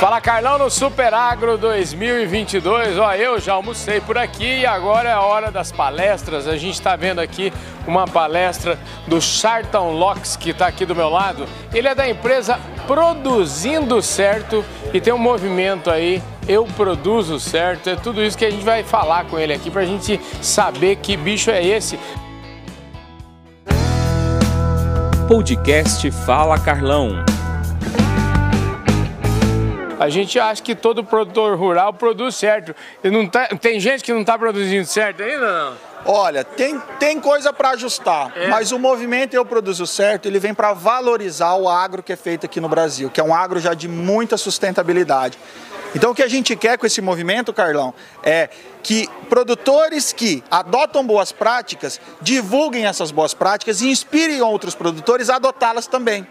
Fala Carlão no Super Agro 2022. Ó, eu já almocei por aqui e agora é a hora das palestras. A gente está vendo aqui uma palestra do Charlton Locks que está aqui do meu lado. Ele é da empresa Produzindo Certo e tem um movimento aí eu produzo certo, é tudo isso que a gente vai falar com ele aqui para a gente saber que bicho é esse. Podcast Fala Carlão. A gente acha que todo produtor rural produz certo. E não tá, tem gente que não está produzindo certo ainda não? Olha, tem, tem coisa para ajustar, é. mas o movimento Eu Produzo Certo, ele vem para valorizar o agro que é feito aqui no Brasil, que é um agro já de muita sustentabilidade. Então o que a gente quer com esse movimento, Carlão, é que produtores que adotam boas práticas divulguem essas boas práticas e inspirem outros produtores a adotá-las também.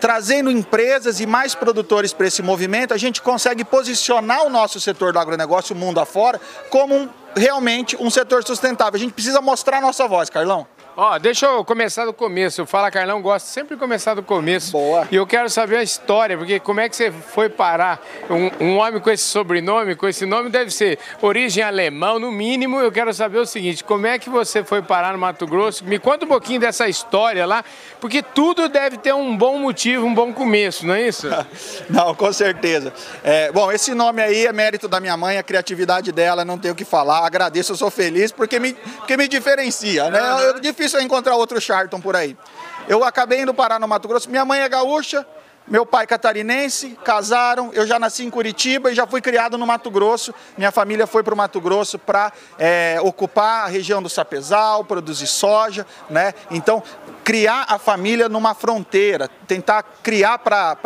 Trazendo empresas e mais produtores para esse movimento, a gente consegue posicionar o nosso setor do agronegócio mundo afora como um, realmente um setor sustentável. A gente precisa mostrar a nossa voz, Carlão. Ó, deixa eu começar do começo. Fala Carlão gosta sempre de começar do começo. Boa. E eu quero saber a história, porque como é que você foi parar? Um, um homem com esse sobrenome, com esse nome, deve ser origem alemão, no mínimo. Eu quero saber o seguinte: como é que você foi parar no Mato Grosso? Me conta um pouquinho dessa história lá, porque tudo deve ter um bom motivo, um bom começo, não é isso? não, com certeza. É, bom, esse nome aí é mérito da minha mãe, a criatividade dela, não tenho o que falar. Agradeço, eu sou feliz, porque me, porque me diferencia, né? Uhum. Eu, difícil encontrar outro Charlton por aí. Eu acabei indo parar no Mato Grosso. Minha mãe é gaúcha, meu pai catarinense, casaram. Eu já nasci em Curitiba e já fui criado no Mato Grosso. Minha família foi para o Mato Grosso para é, ocupar a região do Sapezal, produzir soja, né? Então, criar a família numa fronteira, tentar criar para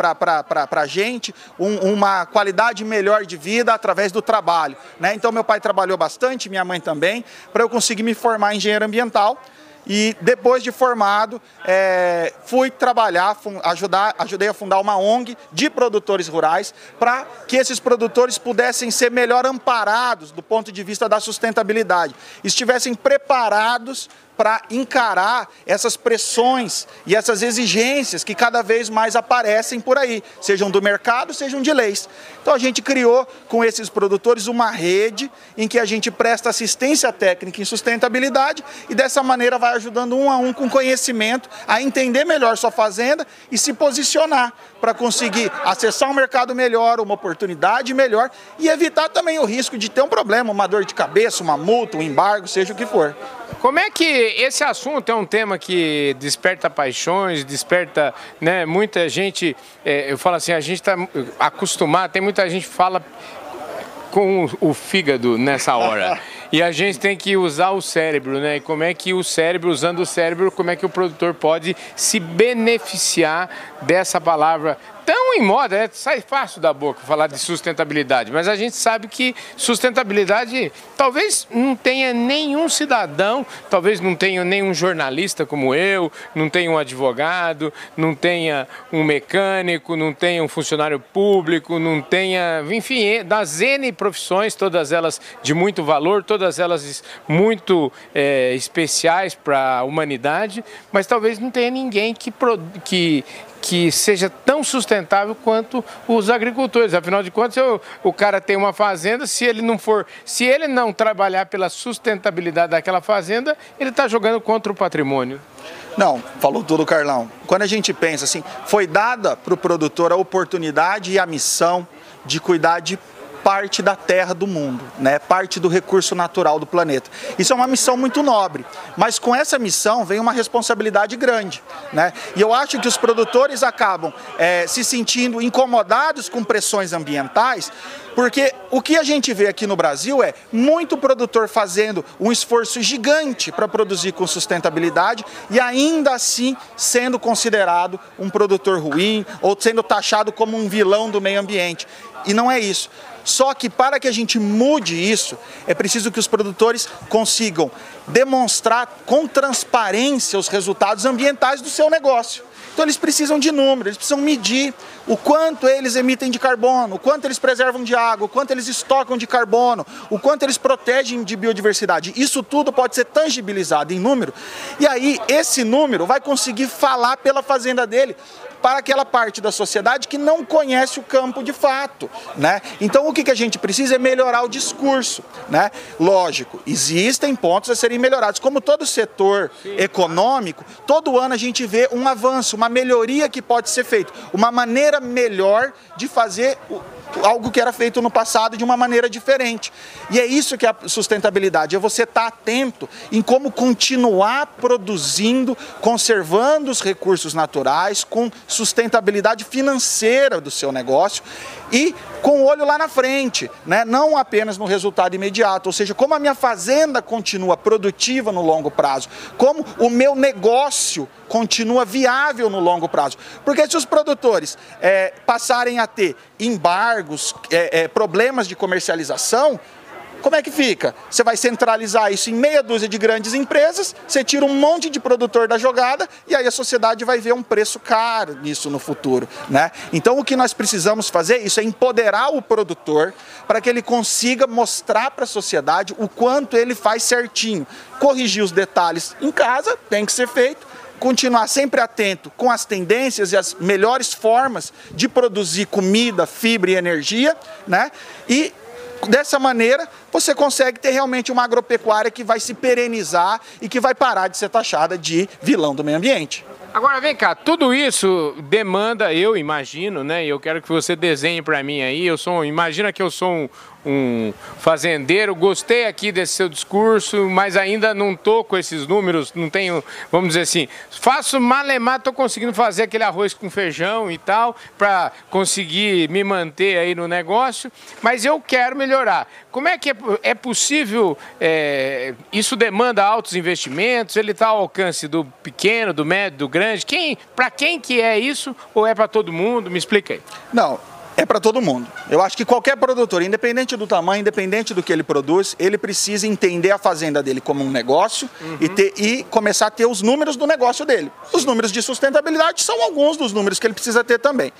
a gente um, uma qualidade melhor de vida através do trabalho. Né? Então, meu pai trabalhou bastante, minha mãe também, para eu conseguir me formar em engenheiro ambiental. E depois de formado, é, fui trabalhar, ajudar, ajudei a fundar uma ONG de produtores rurais para que esses produtores pudessem ser melhor amparados do ponto de vista da sustentabilidade, estivessem preparados para encarar essas pressões e essas exigências que cada vez mais aparecem por aí, sejam do mercado, sejam de leis. Então a gente criou com esses produtores uma rede em que a gente presta assistência técnica em sustentabilidade e dessa maneira vai ajudando um a um com conhecimento a entender melhor sua fazenda e se posicionar para conseguir acessar um mercado melhor, uma oportunidade melhor e evitar também o risco de ter um problema, uma dor de cabeça, uma multa, um embargo, seja o que for. Como é que esse assunto é um tema que desperta paixões, desperta né, muita gente, é, eu falo assim, a gente está acostumado, tem muita gente que fala com o fígado nessa hora. E a gente tem que usar o cérebro, né? E como é que o cérebro, usando o cérebro, como é que o produtor pode se beneficiar dessa palavra tão em moda, é, sai fácil da boca falar de sustentabilidade, mas a gente sabe que sustentabilidade talvez não tenha nenhum cidadão, talvez não tenha nenhum jornalista como eu, não tenha um advogado, não tenha um mecânico, não tenha um funcionário público, não tenha, enfim, das N profissões, todas elas de muito valor, todas elas muito é, especiais para a humanidade, mas talvez não tenha ninguém que, que, que seja tão sustentável quanto os agricultores. Afinal de contas, eu, o cara tem uma fazenda, se ele não for, se ele não trabalhar pela sustentabilidade daquela fazenda, ele está jogando contra o patrimônio. Não, falou tudo, Carlão. Quando a gente pensa assim, foi dada para o produtor a oportunidade e a missão de cuidar de parte da terra do mundo, né? parte do recurso natural do planeta. Isso é uma missão muito nobre, mas com essa missão vem uma responsabilidade grande. Né? E eu acho que os produtores acabam é, se sentindo incomodados com pressões ambientais, porque o que a gente vê aqui no Brasil é muito produtor fazendo um esforço gigante para produzir com sustentabilidade e ainda assim sendo considerado um produtor ruim ou sendo taxado como um vilão do meio ambiente. E não é isso. Só que para que a gente mude isso, é preciso que os produtores consigam demonstrar com transparência os resultados ambientais do seu negócio. Então eles precisam de números, eles precisam medir o quanto eles emitem de carbono, o quanto eles preservam de água, o quanto eles estocam de carbono, o quanto eles protegem de biodiversidade. Isso tudo pode ser tangibilizado em número. E aí esse número vai conseguir falar pela fazenda dele para aquela parte da sociedade que não conhece o campo de fato, né? Então o que, que a gente precisa é melhorar o discurso, né? Lógico, existem pontos a serem melhorados, como todo setor econômico, todo ano a gente vê um avanço, uma melhoria que pode ser feito, uma maneira melhor de fazer algo que era feito no passado de uma maneira diferente. E é isso que é a sustentabilidade, é você estar atento em como continuar produzindo, conservando os recursos naturais, com sustentabilidade financeira do seu negócio e com o olho lá na frente, né? não apenas no resultado imediato, ou seja, como a minha fazenda continua produtiva no longo prazo, como o meu negócio continua viável no longo prazo. Porque se os produtores é, passarem a ter embargos, é, é, problemas de comercialização, como é que fica? Você vai centralizar isso em meia dúzia de grandes empresas, você tira um monte de produtor da jogada e aí a sociedade vai ver um preço caro nisso no futuro. Né? Então o que nós precisamos fazer isso é empoderar o produtor para que ele consiga mostrar para a sociedade o quanto ele faz certinho. Corrigir os detalhes em casa tem que ser feito, continuar sempre atento com as tendências e as melhores formas de produzir comida, fibra e energia, né? E dessa maneira você consegue ter realmente uma agropecuária que vai se perenizar e que vai parar de ser taxada de vilão do meio ambiente. Agora vem cá, tudo isso demanda, eu imagino, né? Eu quero que você desenhe para mim aí. Eu sou, imagina que eu sou um, um fazendeiro. Gostei aqui desse seu discurso, mas ainda não tô com esses números, não tenho, vamos dizer assim, faço malemar, tô conseguindo fazer aquele arroz com feijão e tal, para conseguir me manter aí no negócio, mas eu quero melhorar. Como é que é, é possível, é, isso demanda altos investimentos, ele está ao alcance do pequeno, do médio, do grande, quem, para quem que é isso ou é para todo mundo? Me explica aí. Não, é para todo mundo. Eu acho que qualquer produtor, independente do tamanho, independente do que ele produz, ele precisa entender a fazenda dele como um negócio uhum. e, ter, e começar a ter os números do negócio dele. Os números de sustentabilidade são alguns dos números que ele precisa ter também.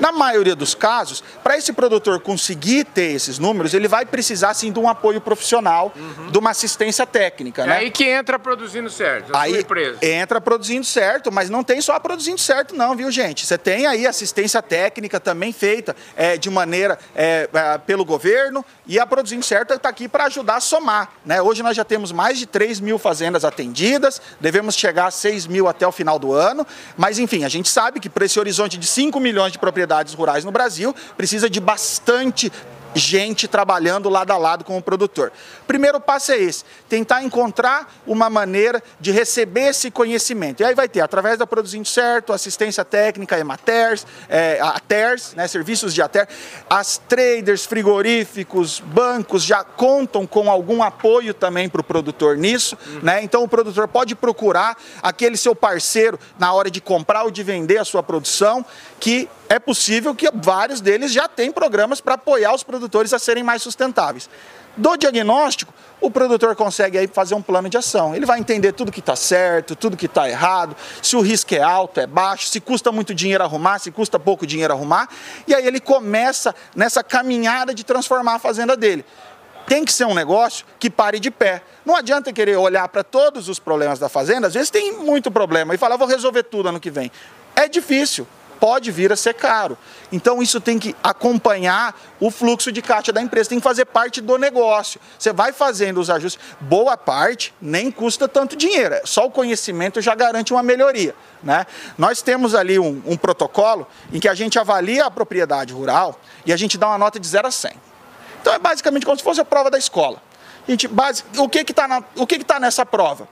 Na maioria dos casos, para esse produtor conseguir ter esses números, ele vai precisar sim de um apoio profissional, uhum. de uma assistência técnica. É né? aí que entra produzindo certo, a aí empresa. Entra produzindo certo, mas não tem só produzindo certo, não, viu, gente? Você tem aí assistência técnica também feita é, de maneira é, é, pelo governo e a Produzindo Certo está aqui para ajudar a somar. Né? Hoje nós já temos mais de 3 mil fazendas atendidas, devemos chegar a 6 mil até o final do ano, mas enfim, a gente sabe que para esse horizonte de 5 milhões de propriedades rurais no Brasil, precisa de bastante gente trabalhando lado a lado com o produtor. Primeiro passo é esse, tentar encontrar uma maneira de receber esse conhecimento. E aí vai ter, através da Produzindo Certo, assistência técnica, Ematers, é, ATERS, né, serviços de ATER, as traders, frigoríficos, bancos já contam com algum apoio também para o produtor nisso. Uhum. Né? Então o produtor pode procurar aquele seu parceiro na hora de comprar ou de vender a sua produção, que é possível que vários deles já têm programas para apoiar os produtores a serem mais sustentáveis. Do diagnóstico, o produtor consegue aí fazer um plano de ação. Ele vai entender tudo que está certo, tudo que está errado, se o risco é alto, é baixo, se custa muito dinheiro arrumar, se custa pouco dinheiro arrumar. E aí ele começa nessa caminhada de transformar a fazenda dele. Tem que ser um negócio que pare de pé. Não adianta querer olhar para todos os problemas da fazenda, às vezes tem muito problema, e falar, vou resolver tudo ano que vem. É difícil pode vir a ser caro. Então isso tem que acompanhar o fluxo de caixa da empresa, tem que fazer parte do negócio. Você vai fazendo os ajustes, boa parte nem custa tanto dinheiro, é só o conhecimento já garante uma melhoria. Né? Nós temos ali um, um protocolo em que a gente avalia a propriedade rural e a gente dá uma nota de 0 a 100. Então é basicamente como se fosse a prova da escola. A gente, base, o que está tá nessa prova?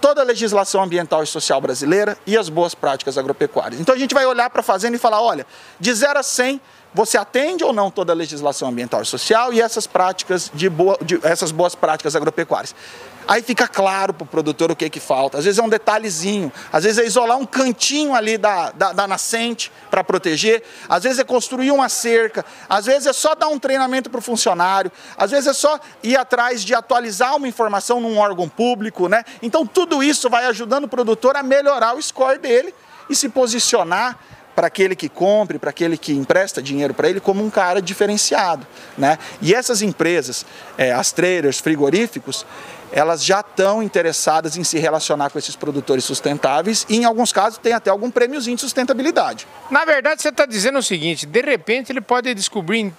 Toda a legislação ambiental e social brasileira e as boas práticas agropecuárias. Então a gente vai olhar para a fazenda e falar, olha, de 0 a 100, você atende ou não toda a legislação ambiental e social e essas práticas de, boa, de essas boas práticas agropecuárias. Aí fica claro para o produtor o que, que falta. Às vezes é um detalhezinho, às vezes é isolar um cantinho ali da, da, da nascente para proteger, às vezes é construir uma cerca, às vezes é só dar um treinamento para o funcionário, às vezes é só ir atrás de atualizar uma informação num órgão público, né? Então tudo isso vai ajudando o produtor a melhorar o score dele e se posicionar para aquele que compre, para aquele que empresta dinheiro para ele, como um cara diferenciado. Né? E essas empresas, é, as traders, frigoríficos, elas já estão interessadas em se relacionar com esses produtores sustentáveis e, em alguns casos, tem até algum prêmiozinho de sustentabilidade. Na verdade, você está dizendo o seguinte: de repente ele pode descobrir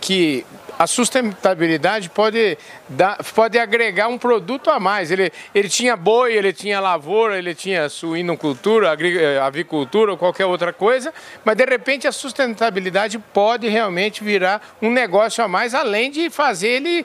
que a sustentabilidade pode, dar, pode agregar um produto a mais. Ele, ele tinha boi, ele tinha lavoura, ele tinha suinocultura, eh, avicultura ou qualquer outra coisa, mas de repente a sustentabilidade pode realmente virar um negócio a mais, além de fazer ele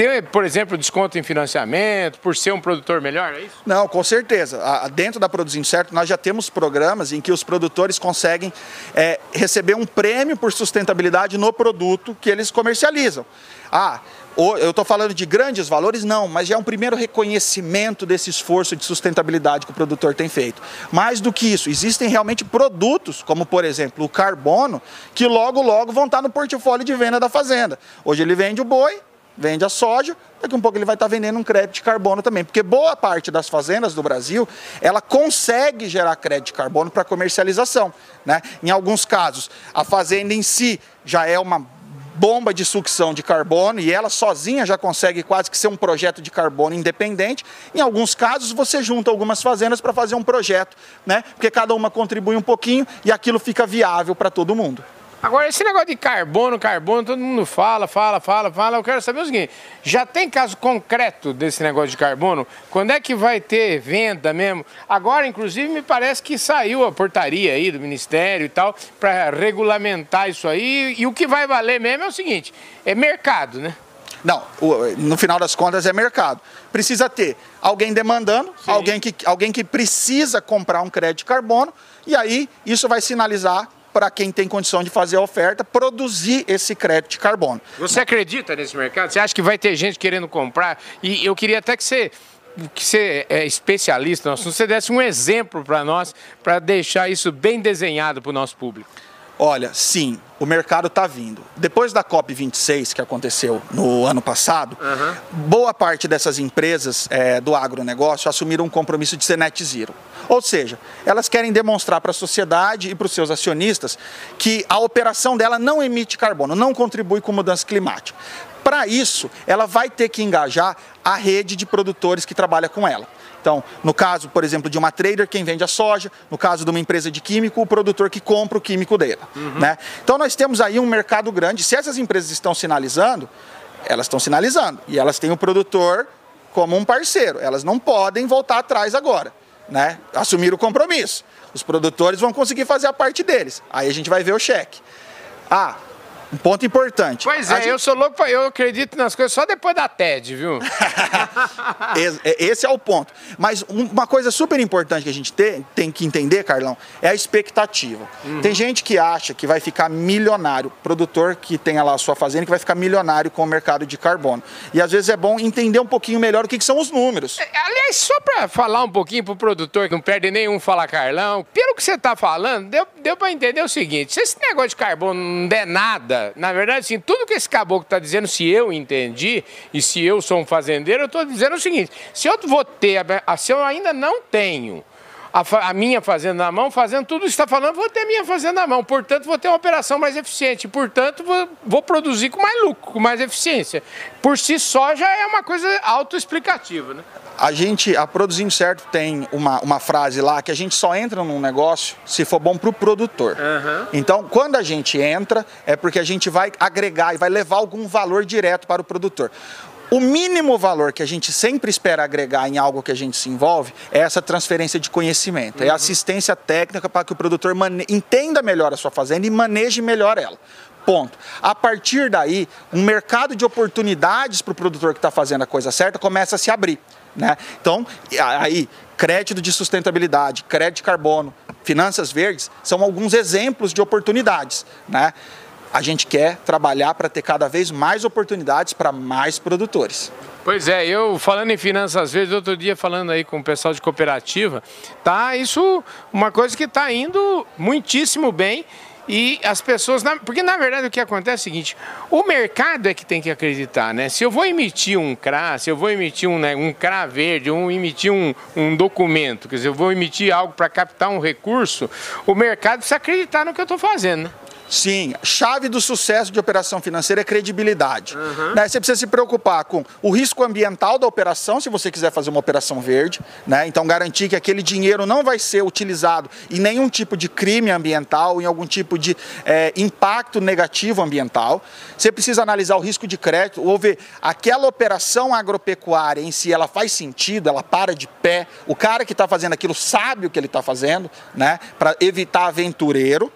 ter, por exemplo, desconto em financiamento, por ser um produtor melhor, é isso? Não, com certeza. Dentro da Produzindo Certo, nós já temos programas em que os produtores conseguem é, receber um prêmio por sustentabilidade no produto que eles comercializam. Ah, eu estou falando de grandes valores? Não, mas já é um primeiro reconhecimento desse esforço de sustentabilidade que o produtor tem feito. Mais do que isso, existem realmente produtos, como por exemplo o carbono, que logo, logo vão estar no portfólio de venda da fazenda. Hoje ele vende o boi, vende a soja, daqui um pouco ele vai estar vendendo um crédito de carbono também, porque boa parte das fazendas do Brasil, ela consegue gerar crédito de carbono para comercialização, né? Em alguns casos, a fazenda em si já é uma bomba de sucção de carbono e ela sozinha já consegue quase que ser um projeto de carbono independente. Em alguns casos, você junta algumas fazendas para fazer um projeto, né? Porque cada uma contribui um pouquinho e aquilo fica viável para todo mundo. Agora, esse negócio de carbono, carbono, todo mundo fala, fala, fala, fala. Eu quero saber o seguinte: já tem caso concreto desse negócio de carbono? Quando é que vai ter venda mesmo? Agora, inclusive, me parece que saiu a portaria aí do Ministério e tal, para regulamentar isso aí. E o que vai valer mesmo é o seguinte: é mercado, né? Não, no final das contas é mercado. Precisa ter alguém demandando, alguém que, alguém que precisa comprar um crédito de carbono, e aí isso vai sinalizar para quem tem condição de fazer a oferta, produzir esse crédito de carbono. Você acredita nesse mercado? Você acha que vai ter gente querendo comprar? E eu queria até que você que você é especialista no assunto, você desse um exemplo para nós, para deixar isso bem desenhado para o nosso público. Olha, sim, o mercado está vindo. Depois da COP26, que aconteceu no ano passado, uhum. boa parte dessas empresas é, do agronegócio assumiram um compromisso de ser net zero. Ou seja, elas querem demonstrar para a sociedade e para os seus acionistas que a operação dela não emite carbono, não contribui com mudança climática. Para isso, ela vai ter que engajar a rede de produtores que trabalha com ela. Então, no caso, por exemplo, de uma trader, quem vende a soja, no caso de uma empresa de químico, o produtor que compra o químico dela. Uhum. Né? Então, nós temos aí um mercado grande. Se essas empresas estão sinalizando, elas estão sinalizando. E elas têm o produtor como um parceiro. Elas não podem voltar atrás agora. Né? Assumir o compromisso. Os produtores vão conseguir fazer a parte deles. Aí a gente vai ver o cheque. Ah, um ponto importante. Pois é, gente... eu sou louco, eu acredito nas coisas só depois da TED, viu? É, esse é o ponto. Mas uma coisa super importante que a gente tem, tem que entender, Carlão, é a expectativa. Uhum. Tem gente que acha que vai ficar milionário, produtor que tenha lá a sua fazenda, que vai ficar milionário com o mercado de carbono. E às vezes é bom entender um pouquinho melhor o que, que são os números. É, aliás, só para falar um pouquinho pro produtor, que não perde nenhum falar Carlão, pelo que você está falando, deu, deu para entender o seguinte: se esse negócio de carbono não der nada, na verdade, assim, tudo que esse caboclo está dizendo, se eu entendi, e se eu sou um fazendeiro, eu estou dizendo o seguinte: se eu vou ter, se eu ainda não tenho a, a, minha fazenda na mão, fazendo tudo isso que está falando, vou ter a minha fazenda na mão. Portanto, vou ter uma operação mais eficiente. Portanto, vou, vou, produzir com mais lucro, com mais eficiência. Por si só já é uma coisa autoexplicativa, né? A gente, a Produzindo Certo tem uma, uma frase lá que a gente só entra num negócio se for bom para o produtor. Uhum. Então, quando a gente entra, é porque a gente vai agregar e vai levar algum valor direto para o produtor. O mínimo valor que a gente sempre espera agregar em algo que a gente se envolve é essa transferência de conhecimento, uhum. é assistência técnica para que o produtor entenda melhor a sua fazenda e maneje melhor ela. Ponto. A partir daí, um mercado de oportunidades para o produtor que está fazendo a coisa certa começa a se abrir. Né? Então, aí, crédito de sustentabilidade, crédito de carbono, finanças verdes, são alguns exemplos de oportunidades. Né? a gente quer trabalhar para ter cada vez mais oportunidades para mais produtores. Pois é, eu falando em finanças vezes, outro dia falando aí com o pessoal de cooperativa, tá isso uma coisa que está indo muitíssimo bem E as pessoas. Porque na verdade o que acontece é o seguinte: o mercado é que tem que acreditar, né? Se eu vou emitir um CRA, se eu vou emitir um, né, um CRA verde, um emitir um, um documento, quer dizer, eu vou emitir algo para captar um recurso, o mercado precisa acreditar no que eu estou fazendo, né? Sim, chave do sucesso de operação financeira é credibilidade. Uhum. Né? Você precisa se preocupar com o risco ambiental da operação, se você quiser fazer uma operação verde. Né? Então, garantir que aquele dinheiro não vai ser utilizado em nenhum tipo de crime ambiental, em algum tipo de é, impacto negativo ambiental. Você precisa analisar o risco de crédito, ou ver aquela operação agropecuária em si, ela faz sentido, ela para de pé. O cara que está fazendo aquilo sabe o que ele está fazendo, né? para evitar aventureiro.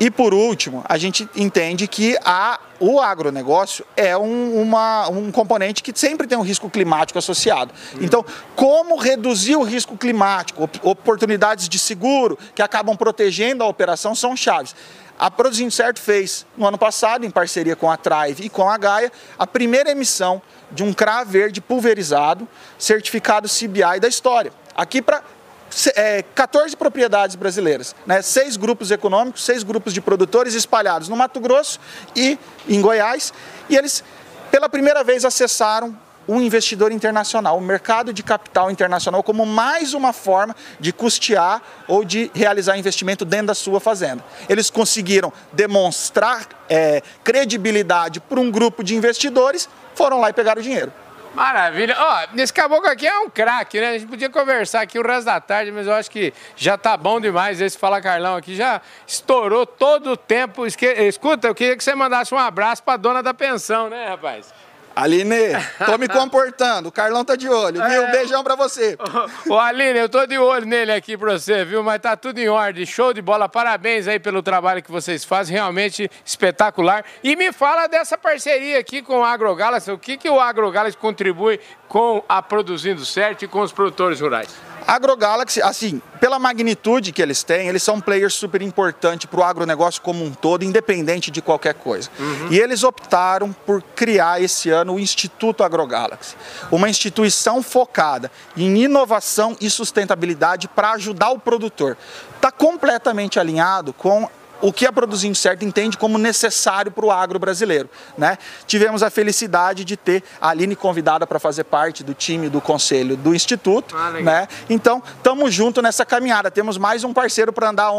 E por último, a gente entende que a, o agronegócio é um, uma, um componente que sempre tem um risco climático associado. Então, como reduzir o risco climático, oportunidades de seguro que acabam protegendo a operação são chaves. A Produzindo Certo fez, no ano passado, em parceria com a Trive e com a Gaia, a primeira emissão de um CRA verde pulverizado, certificado CBI da história. Aqui para é, 14 propriedades brasileiras, né? seis grupos econômicos, seis grupos de produtores espalhados no Mato Grosso e em Goiás, e eles pela primeira vez acessaram um investidor internacional, o mercado de capital internacional, como mais uma forma de custear ou de realizar investimento dentro da sua fazenda. Eles conseguiram demonstrar é, credibilidade para um grupo de investidores, foram lá e pegaram o dinheiro. Maravilha. Ó, esse caboclo aqui é um craque, né? A gente podia conversar aqui o resto da tarde, mas eu acho que já tá bom demais esse Fala Carlão aqui. Já estourou todo o tempo. Escuta, eu queria que você mandasse um abraço pra dona da pensão, né, rapaz? Aline, tô me comportando. O Carlão tá de olho, viu? É. Beijão pra você. Ô, Aline, eu tô de olho nele aqui pra você, viu? Mas tá tudo em ordem. Show de bola. Parabéns aí pelo trabalho que vocês fazem. Realmente espetacular. E me fala dessa parceria aqui com o AgroGalaxy. O que, que o AgroGalaxy contribui com a Produzindo Certo e com os produtores rurais? AgroGalaxy, assim, pela magnitude que eles têm, eles são um player super importante para o agronegócio como um todo, independente de qualquer coisa. Uhum. E eles optaram por criar esse ano o Instituto AgroGalaxy, uma instituição focada em inovação e sustentabilidade para ajudar o produtor. Está completamente alinhado com o que a Produzindo Certo entende como necessário para o agro brasileiro. Né? Tivemos a felicidade de ter a Aline convidada para fazer parte do time do conselho do Instituto. Ah, né? Então, estamos juntos nessa caminhada. Temos mais um parceiro para andar,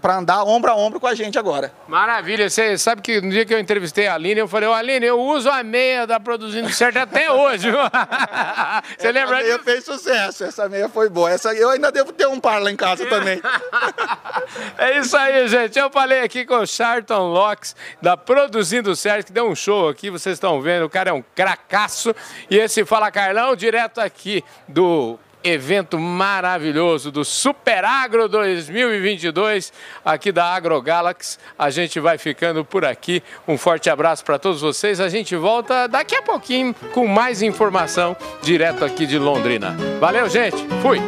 para andar ombro a ombro com a gente agora. Maravilha. Você sabe que no dia que eu entrevistei a Aline, eu falei, ô oh, Aline, eu uso a meia da Produzindo Certo até hoje. Você lembra? Essa meia fez sucesso. Essa meia foi boa. Essa, eu ainda devo ter um par lá em casa também. é isso aí, gente. Eu falei aqui com o Charlton Locks, da Produzindo Certo, que deu um show aqui, vocês estão vendo, o cara é um cracaço. E esse Fala Carlão, direto aqui do evento maravilhoso do Super Agro 2022 aqui da AgroGalaxy. A gente vai ficando por aqui. Um forte abraço para todos vocês. A gente volta daqui a pouquinho com mais informação direto aqui de Londrina. Valeu, gente. Fui.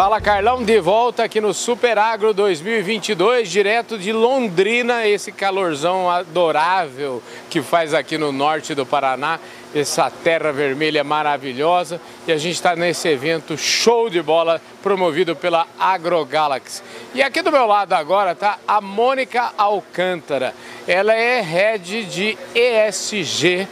Fala Carlão, de volta aqui no Super Agro 2022, direto de Londrina, esse calorzão adorável que faz aqui no norte do Paraná, essa terra vermelha maravilhosa e a gente está nesse evento show de bola promovido pela AgroGalaxy. E aqui do meu lado agora está a Mônica Alcântara, ela é head de ESG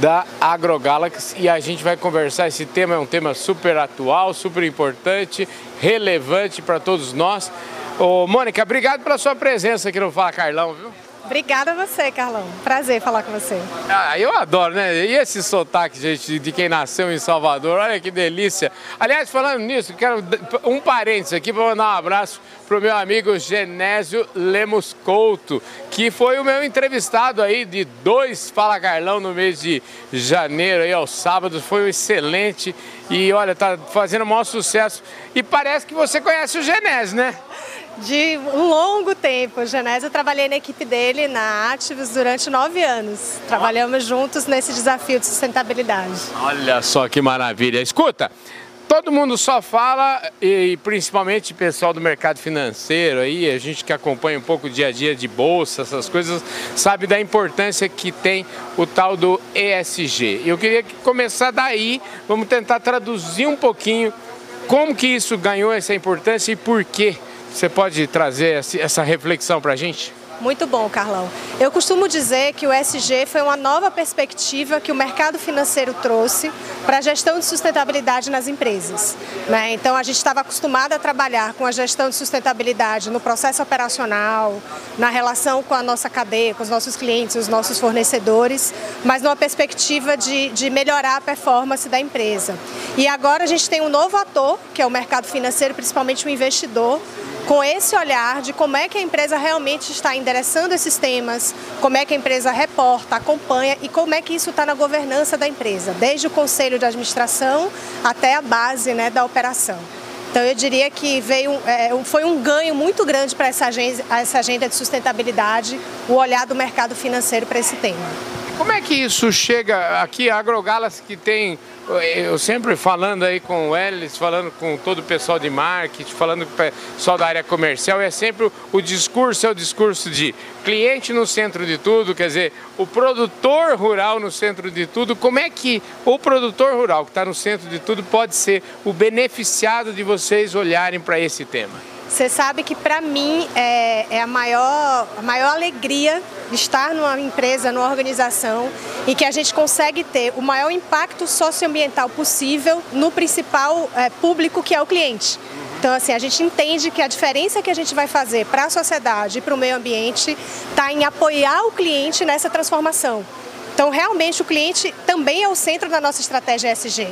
da AgroGalaxy e a gente vai conversar. Esse tema é um tema super atual, super importante, relevante para todos nós. Ô, Mônica, obrigado pela sua presença aqui no Fala Carlão, viu? Obrigada a você, Carlão. Prazer falar com você. Ah, eu adoro, né? E esse sotaque, gente, de quem nasceu em Salvador, olha que delícia. Aliás, falando nisso, quero um parênteses aqui para mandar um abraço pro meu amigo Genésio Lemos Couto, que foi o meu entrevistado aí de dois Fala Carlão no mês de janeiro aí aos sábados, foi um excelente e olha, tá fazendo o maior sucesso. E parece que você conhece o Genésio, né? De um longo tempo. O Genésio, eu trabalhei na equipe dele, na Activis, durante nove anos. Trabalhamos juntos nesse desafio de sustentabilidade. Olha só que maravilha. Escuta, todo mundo só fala, e principalmente o pessoal do mercado financeiro aí, a gente que acompanha um pouco o dia a dia de bolsa, essas coisas, sabe da importância que tem o tal do ESG. Eu queria começar daí, vamos tentar traduzir um pouquinho como que isso ganhou essa importância e por que? Você pode trazer essa reflexão para a gente? Muito bom, Carlão. Eu costumo dizer que o SG foi uma nova perspectiva que o mercado financeiro trouxe para a gestão de sustentabilidade nas empresas. Né? Então, a gente estava acostumado a trabalhar com a gestão de sustentabilidade no processo operacional, na relação com a nossa cadeia, com os nossos clientes, os nossos fornecedores, mas numa perspectiva de, de melhorar a performance da empresa. E agora a gente tem um novo ator, que é o mercado financeiro, principalmente o investidor, com esse olhar de como é que a empresa realmente está endereçando esses temas, como é que a empresa reporta, acompanha e como é que isso está na governança da empresa, desde o conselho de administração até a base né, da operação. Então eu diria que veio, é, foi um ganho muito grande para essa agenda, essa agenda de sustentabilidade, o olhar do mercado financeiro para esse tema. Como é que isso chega aqui, a Agrogalas que tem eu sempre falando aí com o Ellis, falando com todo o pessoal de marketing, falando com o pessoal da área comercial, é sempre o discurso é o discurso de cliente no centro de tudo, quer dizer, o produtor rural no centro de tudo. Como é que o produtor rural que está no centro de tudo pode ser o beneficiado de vocês olharem para esse tema? Você sabe que para mim é, é, a, maior, a maior alegria estar numa empresa, numa organização e que a gente consegue ter o maior impacto socioambiental possível no principal é, público que é o cliente. Então, assim, a gente entende que a diferença que a gente vai fazer para a sociedade e para o meio ambiente está em apoiar o cliente nessa transformação. Então, realmente, o cliente também é o centro da nossa estratégia ESG,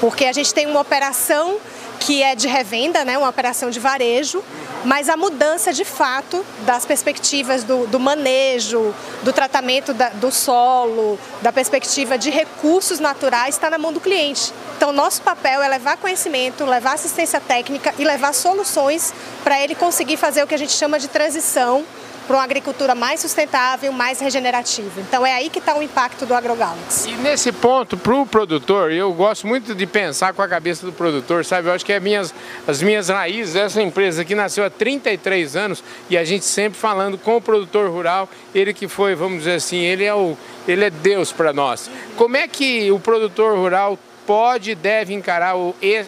porque a gente tem uma operação que é de revenda, né, uma operação de varejo, mas a mudança de fato das perspectivas do, do manejo, do tratamento da, do solo, da perspectiva de recursos naturais está na mão do cliente. Então, nosso papel é levar conhecimento, levar assistência técnica e levar soluções para ele conseguir fazer o que a gente chama de transição para uma agricultura mais sustentável, mais regenerativa. Então é aí que está o impacto do AgroGalaxy. E nesse ponto, para o produtor, eu gosto muito de pensar com a cabeça do produtor, sabe? Eu acho que é minhas, as minhas raízes, essa empresa que nasceu há 33 anos e a gente sempre falando com o produtor rural, ele que foi, vamos dizer assim, ele é, o, ele é Deus para nós. Como é que o produtor rural pode e deve encarar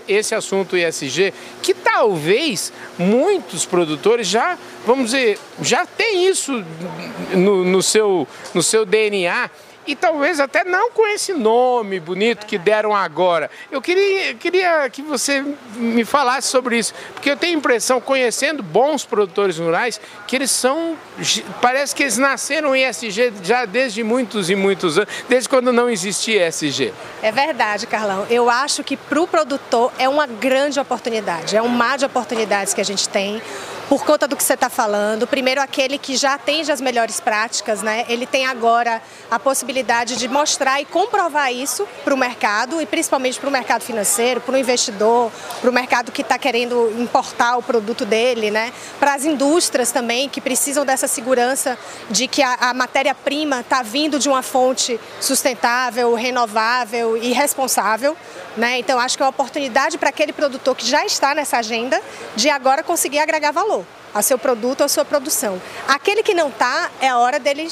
esse assunto ESG, que talvez muitos produtores já, vamos dizer, já tem isso no, no seu, no seu DNA e talvez até não com esse nome bonito que deram agora. Eu queria, queria que você me falasse sobre isso, porque eu tenho a impressão, conhecendo bons produtores rurais, que eles são, parece que eles nasceram em ESG já desde muitos e muitos anos, desde quando não existia ESG. É verdade, Carlão. Eu acho que para o produtor é uma grande oportunidade, é um mar de oportunidades que a gente tem por conta do que você está falando. Primeiro, aquele que já atende as melhores práticas, né? Ele tem agora a possibilidade de mostrar e comprovar isso para o mercado e principalmente para o mercado financeiro, para o investidor, para o mercado que está querendo importar o produto dele, né? Para as indústrias também que precisam dessa segurança de que a, a matéria-prima está vindo de uma fonte sustentável, renovável e responsável, né? Então acho que é uma oportunidade para aquele produtor que já está nessa agenda de agora conseguir agregar valor ao seu produto, à sua produção. Aquele que não está, é a hora dele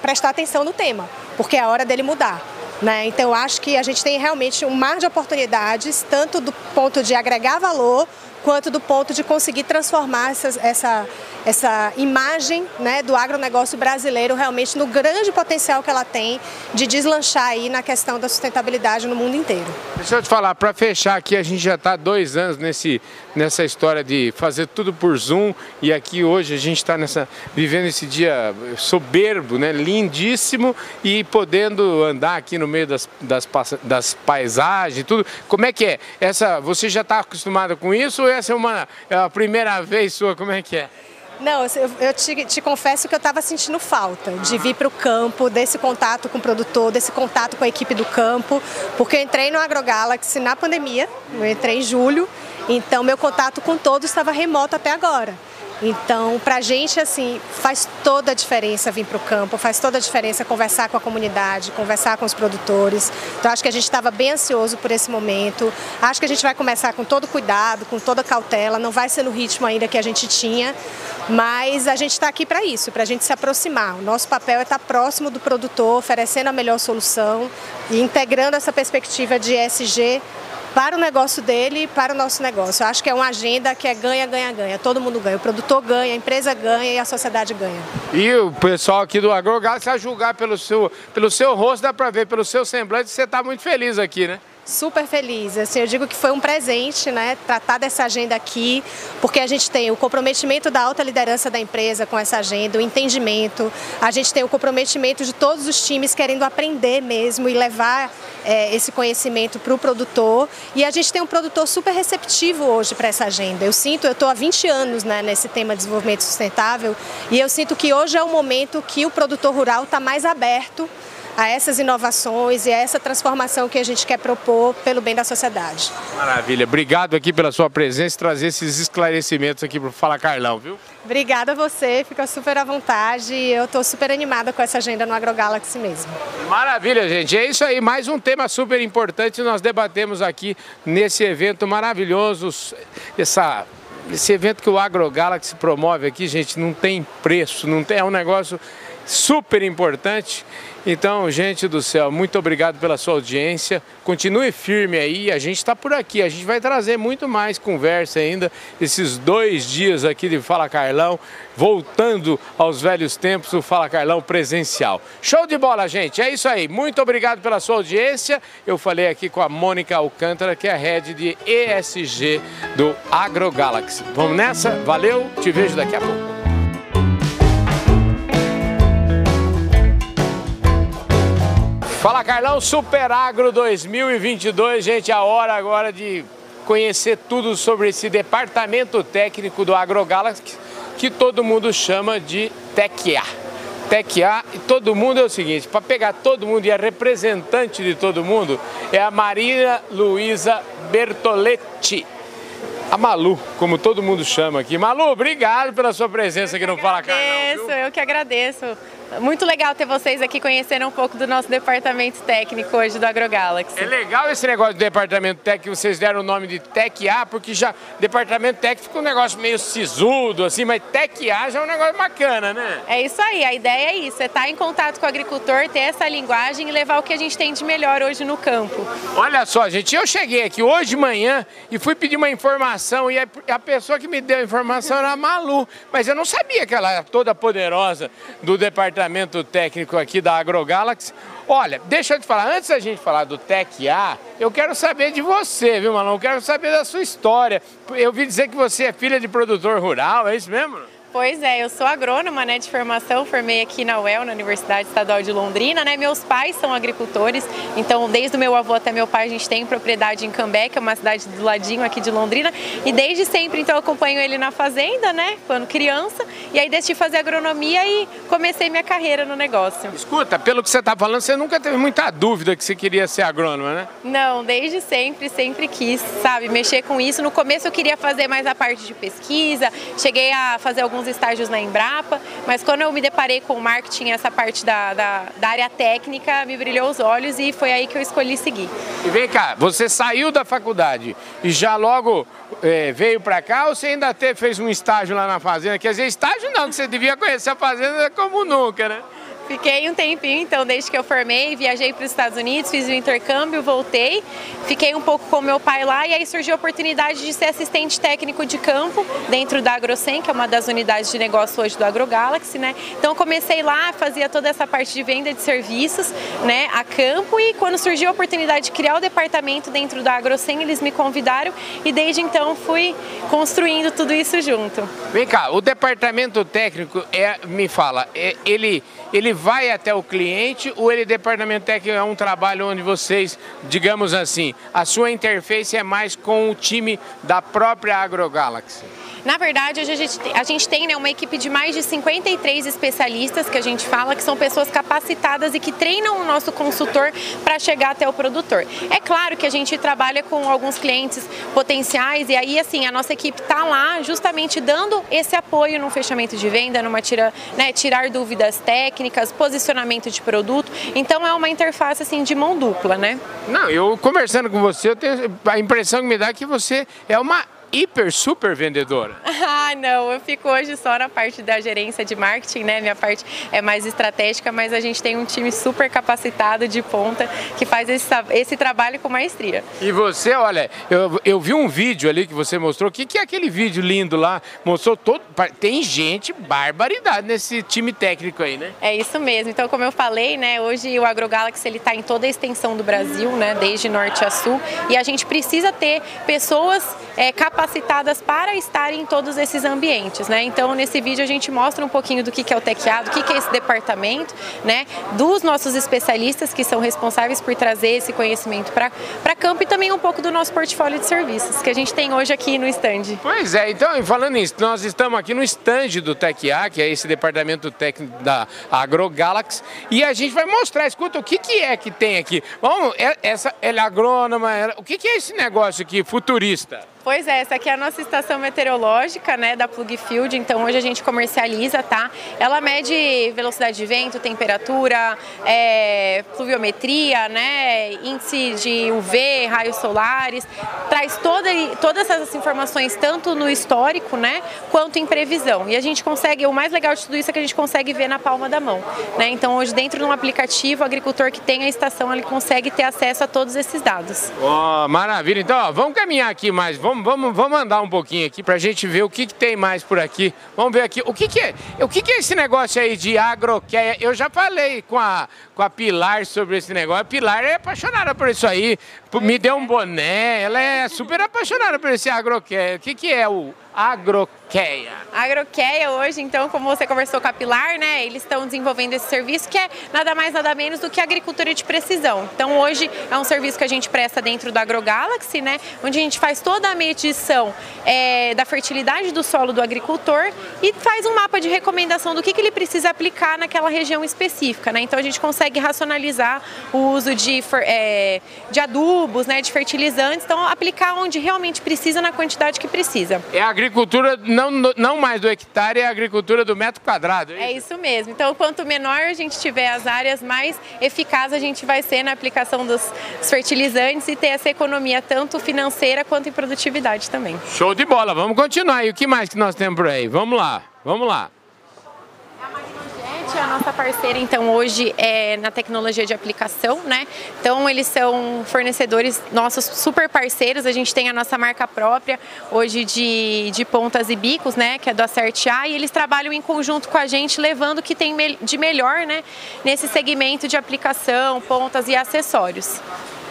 prestar atenção no tema, porque é a hora dele mudar. Né? Então, acho que a gente tem realmente um mar de oportunidades, tanto do ponto de agregar valor, quanto do ponto de conseguir transformar essa, essa, essa imagem né, do agronegócio brasileiro realmente no grande potencial que ela tem de deslanchar aí na questão da sustentabilidade no mundo inteiro. Deixa eu te falar, para fechar aqui, a gente já está dois anos nesse, nessa história de fazer tudo por Zoom e aqui hoje a gente está vivendo esse dia soberbo, né, lindíssimo e podendo andar aqui no meio das, das, das paisagens tudo. Como é que é? Essa, você já está acostumada com isso ou essa é uma é a primeira vez sua? Como é que é? Não, eu te, te confesso que eu estava sentindo falta de vir para o campo, desse contato com o produtor, desse contato com a equipe do campo, porque eu entrei no AgroGalaxy na pandemia, eu entrei em julho, então meu contato com todos estava remoto até agora. Então, para a gente, assim, faz toda a diferença vir para o campo, faz toda a diferença conversar com a comunidade, conversar com os produtores. Então, acho que a gente estava bem ansioso por esse momento. Acho que a gente vai começar com todo cuidado, com toda cautela. Não vai ser no ritmo ainda que a gente tinha, mas a gente está aqui para isso, para a gente se aproximar. O nosso papel é estar tá próximo do produtor, oferecendo a melhor solução e integrando essa perspectiva de ESG para o negócio dele e para o nosso negócio. Eu acho que é uma agenda que é ganha, ganha, ganha. Todo mundo ganha. O produtor ganha, a empresa ganha e a sociedade ganha. E o pessoal aqui do AgroGalo, se a julgar pelo seu, pelo seu rosto, dá para ver, pelo seu semblante, você está muito feliz aqui, né? Super feliz. Assim, eu digo que foi um presente, né, tratar dessa agenda aqui, porque a gente tem o comprometimento da alta liderança da empresa com essa agenda, o entendimento, a gente tem o comprometimento de todos os times querendo aprender mesmo e levar é, esse conhecimento para o produtor. E a gente tem um produtor super receptivo hoje para essa agenda. Eu sinto, eu estou há 20 anos né, nesse tema de desenvolvimento sustentável e eu sinto que hoje é o momento que o produtor rural está mais aberto a essas inovações e a essa transformação que a gente quer propor pelo bem da sociedade. Maravilha. Obrigado aqui pela sua presença e trazer esses esclarecimentos aqui para o Fala Carlão, viu? Obrigada a você, fica super à vontade. Eu estou super animada com essa agenda no AgroGalaxy mesmo. Maravilha, gente. É isso aí, mais um tema super importante nós debatemos aqui nesse evento maravilhoso. Essa esse evento que o AgroGalaxy promove aqui, gente, não tem preço, não tem, é um negócio super importante. Então, gente do céu, muito obrigado pela sua audiência. Continue firme aí, a gente está por aqui. A gente vai trazer muito mais conversa ainda. Esses dois dias aqui de Fala Carlão, voltando aos velhos tempos do Fala Carlão presencial. Show de bola, gente. É isso aí. Muito obrigado pela sua audiência. Eu falei aqui com a Mônica Alcântara, que é a head de ESG do AgroGalaxy. Vamos nessa? Valeu, te vejo daqui a pouco. Fala Carlão, Super Agro 2022, gente, a hora agora de conhecer tudo sobre esse departamento técnico do AgroGalaxy que todo mundo chama de TECA. TECA, e todo mundo é o seguinte, para pegar todo mundo e a representante de todo mundo é a Maria Luísa Bertoletti. A Malu, como todo mundo chama aqui. Malu, obrigado pela sua presença aqui no Fala Carlão. Eu que agradeço. Muito legal ter vocês aqui conhecendo um pouco do nosso departamento técnico hoje do AgroGalaxy. É legal esse negócio do departamento técnico, vocês deram o nome de Tec A, porque já departamento técnico fica um negócio meio sisudo, assim, mas Tec A já é um negócio bacana, né? É isso aí, a ideia é isso, é estar em contato com o agricultor, ter essa linguagem e levar o que a gente tem de melhor hoje no campo. Olha só, gente, eu cheguei aqui hoje de manhã e fui pedir uma informação e a pessoa que me deu a informação era a Malu, mas eu não sabia que ela era toda poderosa do departamento técnico aqui da AgroGalaxy. Olha, deixa eu te falar, antes da gente falar do Tec A, eu quero saber de você, viu, Malão? Eu quero saber da sua história. Eu vi dizer que você é filha de produtor rural, é isso mesmo? Pois é, eu sou agrônoma né, de formação, formei aqui na UEL, na Universidade Estadual de Londrina. Né? Meus pais são agricultores, então desde o meu avô até meu pai a gente tem propriedade em Cambé, que é uma cidade do ladinho aqui de Londrina. E desde sempre então eu acompanho ele na fazenda, né, quando criança. E aí decidi fazer agronomia e comecei minha carreira no negócio. Escuta, pelo que você está falando, você nunca teve muita dúvida que você queria ser agrônoma, né? Não, desde sempre, sempre quis, sabe, mexer com isso. No começo eu queria fazer mais a parte de pesquisa, cheguei a fazer alguns alguns estágios na Embrapa, mas quando eu me deparei com o marketing, essa parte da, da, da área técnica, me brilhou os olhos e foi aí que eu escolhi seguir. E vem cá, você saiu da faculdade e já logo é, veio para cá ou você ainda teve, fez um estágio lá na fazenda? Quer dizer, estágio não, que você devia conhecer a fazenda como nunca, né? Fiquei um tempinho, então, desde que eu formei, viajei para os Estados Unidos, fiz o intercâmbio, voltei, fiquei um pouco com meu pai lá e aí surgiu a oportunidade de ser assistente técnico de campo dentro da AgroSem, que é uma das unidades de negócio hoje do AgroGalaxy, né? Então comecei lá, fazia toda essa parte de venda de serviços, né, a campo e quando surgiu a oportunidade de criar o departamento dentro da AgroSem, eles me convidaram e desde então fui construindo tudo isso junto. Vem cá, o departamento técnico é, me fala, é, ele ele vai até o cliente ou ele, departamento técnico, é um trabalho onde vocês, digamos assim, a sua interface é mais com o time da própria AgroGalaxy? Na verdade, hoje a gente, a gente tem né, uma equipe de mais de 53 especialistas que a gente fala que são pessoas capacitadas e que treinam o nosso consultor para chegar até o produtor. É claro que a gente trabalha com alguns clientes potenciais e aí assim a nossa equipe está lá justamente dando esse apoio no fechamento de venda, numa tira, né, tirar dúvidas técnicas, posicionamento de produto. Então é uma interface assim de mão dupla, né? Não, eu conversando com você, eu tenho a impressão que me dá que você é uma hiper super vendedora. Ah, não, eu fico hoje só na parte da gerência de marketing, né? Minha parte é mais estratégica, mas a gente tem um time super capacitado de ponta que faz esse, esse trabalho com maestria. E você, olha, eu, eu vi um vídeo ali que você mostrou. O que, que é aquele vídeo lindo lá? Mostrou todo. Tem gente, barbaridade nesse time técnico aí, né? É isso mesmo. Então, como eu falei, né? Hoje o AgroGalaxy ele está em toda a extensão do Brasil, né? Desde norte a sul. E a gente precisa ter pessoas é, capacitadas para estar em todos esses ambientes, né? Então, nesse vídeo a gente mostra um pouquinho do que é o TECA, do que é esse departamento, né? Dos nossos especialistas que são responsáveis por trazer esse conhecimento para campo e também um pouco do nosso portfólio de serviços que a gente tem hoje aqui no stand. Pois é, então, falando nisso, nós estamos aqui no stand do TECA, que é esse departamento técnico da AgroGalaxy, e a gente vai mostrar, escuta, o que, que é que tem aqui. Vamos, é, essa, ela é agrônoma, o que, que é esse negócio aqui, futurista? Pois é, essa aqui é a nossa estação meteorológica, né, da Plug Field, então hoje a gente comercializa, tá? Ela mede velocidade de vento, temperatura, é, pluviometria, né, índice de UV, raios solares, traz toda, todas essas informações tanto no histórico, né, quanto em previsão. E a gente consegue, o mais legal de tudo isso é que a gente consegue ver na palma da mão, né? Então hoje dentro de um aplicativo, o agricultor que tem a estação, ele consegue ter acesso a todos esses dados. Oh, maravilha. Então, ó, vamos caminhar aqui mais, vamos vamos, vamos, vamos andar um pouquinho aqui para a gente ver o que, que, tem mais por aqui. Vamos ver aqui. O que, que é? O que, que é esse negócio aí de agroqueia? Eu já falei com a, com a Pilar sobre esse negócio. A Pilar é apaixonada por isso aí. Me deu um boné. Ela é super apaixonada por esse agroqueia. O que, que é o Agroqueia. Agroqueia hoje, então, como você conversou com a Pilar, né, eles estão desenvolvendo esse serviço que é nada mais, nada menos do que agricultura de precisão. Então, hoje é um serviço que a gente presta dentro do AgroGalaxy, né, onde a gente faz toda a medição é, da fertilidade do solo do agricultor e faz um mapa de recomendação do que, que ele precisa aplicar naquela região específica. Né? Então, a gente consegue racionalizar o uso de, é, de adubos, né, de fertilizantes, então aplicar onde realmente precisa na quantidade que precisa. É a agricultura não, não mais do hectare, é a agricultura do metro quadrado. É, é isso mesmo. Então, quanto menor a gente tiver as áreas, mais eficaz a gente vai ser na aplicação dos fertilizantes e ter essa economia tanto financeira quanto em produtividade também. Show de bola. Vamos continuar. E o que mais que nós temos por aí? Vamos lá. Vamos lá é a nossa parceira, então, hoje é na tecnologia de aplicação, né? Então, eles são fornecedores nossos super parceiros. A gente tem a nossa marca própria hoje de, de pontas e bicos, né? Que é do Acerte A, e eles trabalham em conjunto com a gente, levando o que tem de melhor, né? Nesse segmento de aplicação, pontas e acessórios.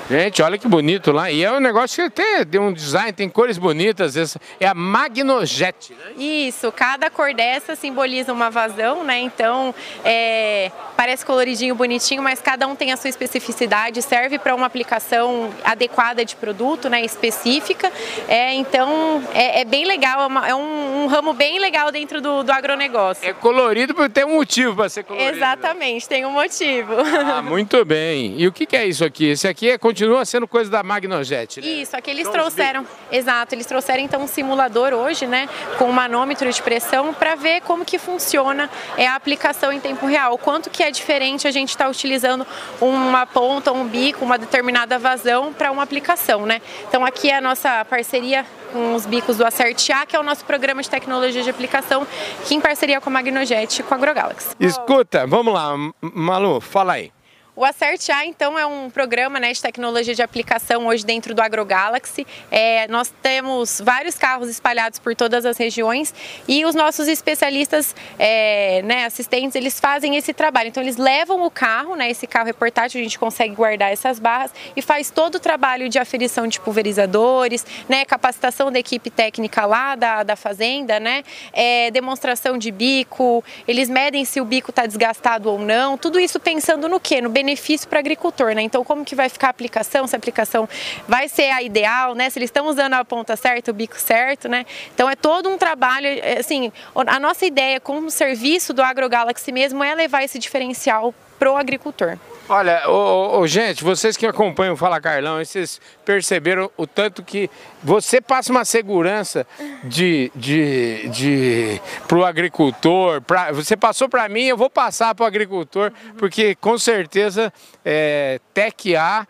Gente, olha que bonito lá. E é um negócio que tem um design, tem cores bonitas. Essa é a Magnojet, né? Isso, cada cor dessa simboliza uma vazão, né? Então, é, parece coloridinho, bonitinho, mas cada um tem a sua especificidade, serve para uma aplicação adequada de produto, né? Específica. É, então, é, é bem legal, é, uma, é um, um, ramo bem legal dentro do, do agronegócio. É colorido porque tem um motivo para ser colorido. Exatamente, tem um motivo. Ah, muito bem. E o que, que é isso aqui? Esse aqui é continua sendo coisa da Magnojet, né? Isso, aqui eles trouxeram, exato, eles trouxeram então um simulador hoje, né, com um manômetro de pressão para ver como que funciona é, a aplicação em tempo real, quanto que é diferente a gente estar tá utilizando uma ponta, um bico, uma determinada vazão para uma aplicação, né? Então aqui é a nossa parceria com os bicos do Acertear, que é o nosso programa de tecnologia de aplicação, que em parceria com a Magnojet e com a AgroGalaxy. Escuta, vamos lá, Malu, fala aí. O Acerte A, então, é um programa né, de tecnologia de aplicação hoje dentro do AgroGalaxy. É, nós temos vários carros espalhados por todas as regiões e os nossos especialistas, é, né, assistentes, eles fazem esse trabalho. Então, eles levam o carro, né, esse carro é portátil, a gente consegue guardar essas barras e faz todo o trabalho de aferição de pulverizadores, né, capacitação da equipe técnica lá da, da fazenda, né, é, demonstração de bico, eles medem se o bico está desgastado ou não, tudo isso pensando no quê? No benefício benefício para o agricultor, né? Então, como que vai ficar a aplicação? Se a aplicação vai ser a ideal, né? Se eles estão usando a ponta certa, o bico certo, né? Então, é todo um trabalho, é, assim, a nossa ideia como serviço do AgroGalaxy mesmo é levar esse diferencial para o agricultor. Olha, ô, ô, gente, vocês que acompanham o Fala Carlão, vocês perceberam o tanto que você passa uma segurança de, de, de, para o agricultor, pra, você passou para mim, eu vou passar para o agricultor, porque com certeza é, Tec A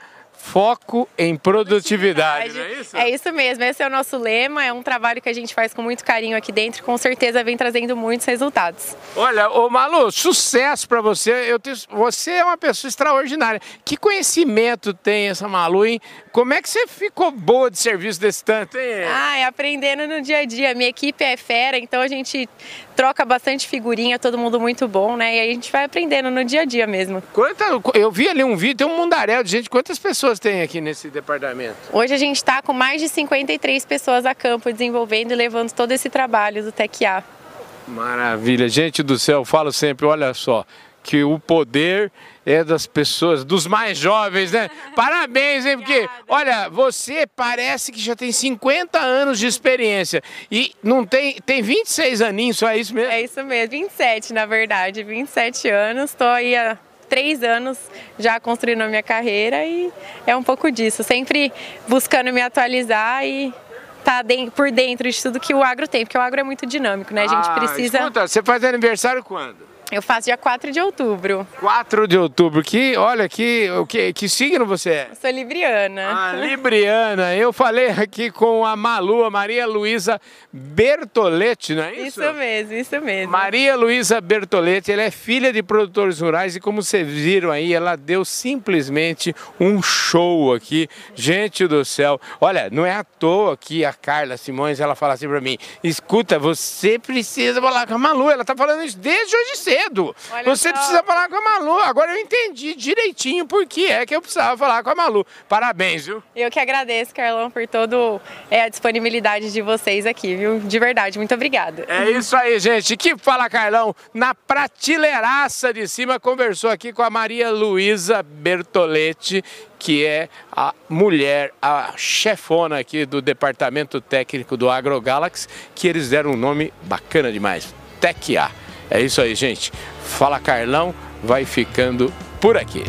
foco em produtividade, não é isso? É isso mesmo, esse é o nosso lema, é um trabalho que a gente faz com muito carinho aqui dentro, com certeza vem trazendo muitos resultados. Olha, ô Malu, sucesso para você. Eu tenho, você é uma pessoa extraordinária. Que conhecimento tem essa Malu, hein? Como é que você ficou boa de serviço desse tanto, hein? Ah, é aprendendo no dia a dia. Minha equipe é fera, então a gente troca bastante figurinha, todo mundo muito bom, né? E aí a gente vai aprendendo no dia a dia mesmo. Quanta, eu vi ali um vídeo, tem um mundaréu de gente. Quantas pessoas tem aqui nesse departamento? Hoje a gente está com mais de 53 pessoas a campo desenvolvendo e levando todo esse trabalho do TECA. Maravilha. Gente do céu, falo sempre, olha só, que o poder é das pessoas, dos mais jovens, né? Parabéns, hein? Porque, olha, você parece que já tem 50 anos de experiência e não tem, tem 26 aninhos, só é isso mesmo? É isso mesmo, 27 na verdade, 27 anos, estou aí há três anos já construindo a minha carreira e é um pouco disso, sempre buscando me atualizar e tá por dentro de tudo que o agro tem, porque o agro é muito dinâmico, né? A gente ah, precisa... Escuta, você faz aniversário quando? Eu faço dia 4 de outubro. 4 de outubro, que, olha, que, que, que signo você é? Eu sou libriana. Ah, libriana. Eu falei aqui com a Malu, a Maria Luísa Bertoletti, não é isso? Isso mesmo, isso mesmo. Maria Luísa Bertoletti, ela é filha de produtores rurais e como vocês viram aí, ela deu simplesmente um show aqui. Gente do céu, olha, não é à toa que a Carla Simões, ela fala assim pra mim, escuta, você precisa falar com a Malu, ela tá falando isso desde hoje cedo cedo. Olha Você só. precisa falar com a Malu. Agora eu entendi direitinho por que é que eu precisava falar com a Malu. Parabéns, viu? Eu que agradeço, Carlão, por toda é, a disponibilidade de vocês aqui, viu? De verdade, muito obrigada. É isso aí, gente. Que fala, Carlão, na prateleiraça de cima, conversou aqui com a Maria Luísa Bertoletti, que é a mulher, a chefona aqui do departamento técnico do AgroGalaxy, que eles deram um nome bacana demais, TecA. É isso aí, gente. Fala Carlão, vai ficando por aqui.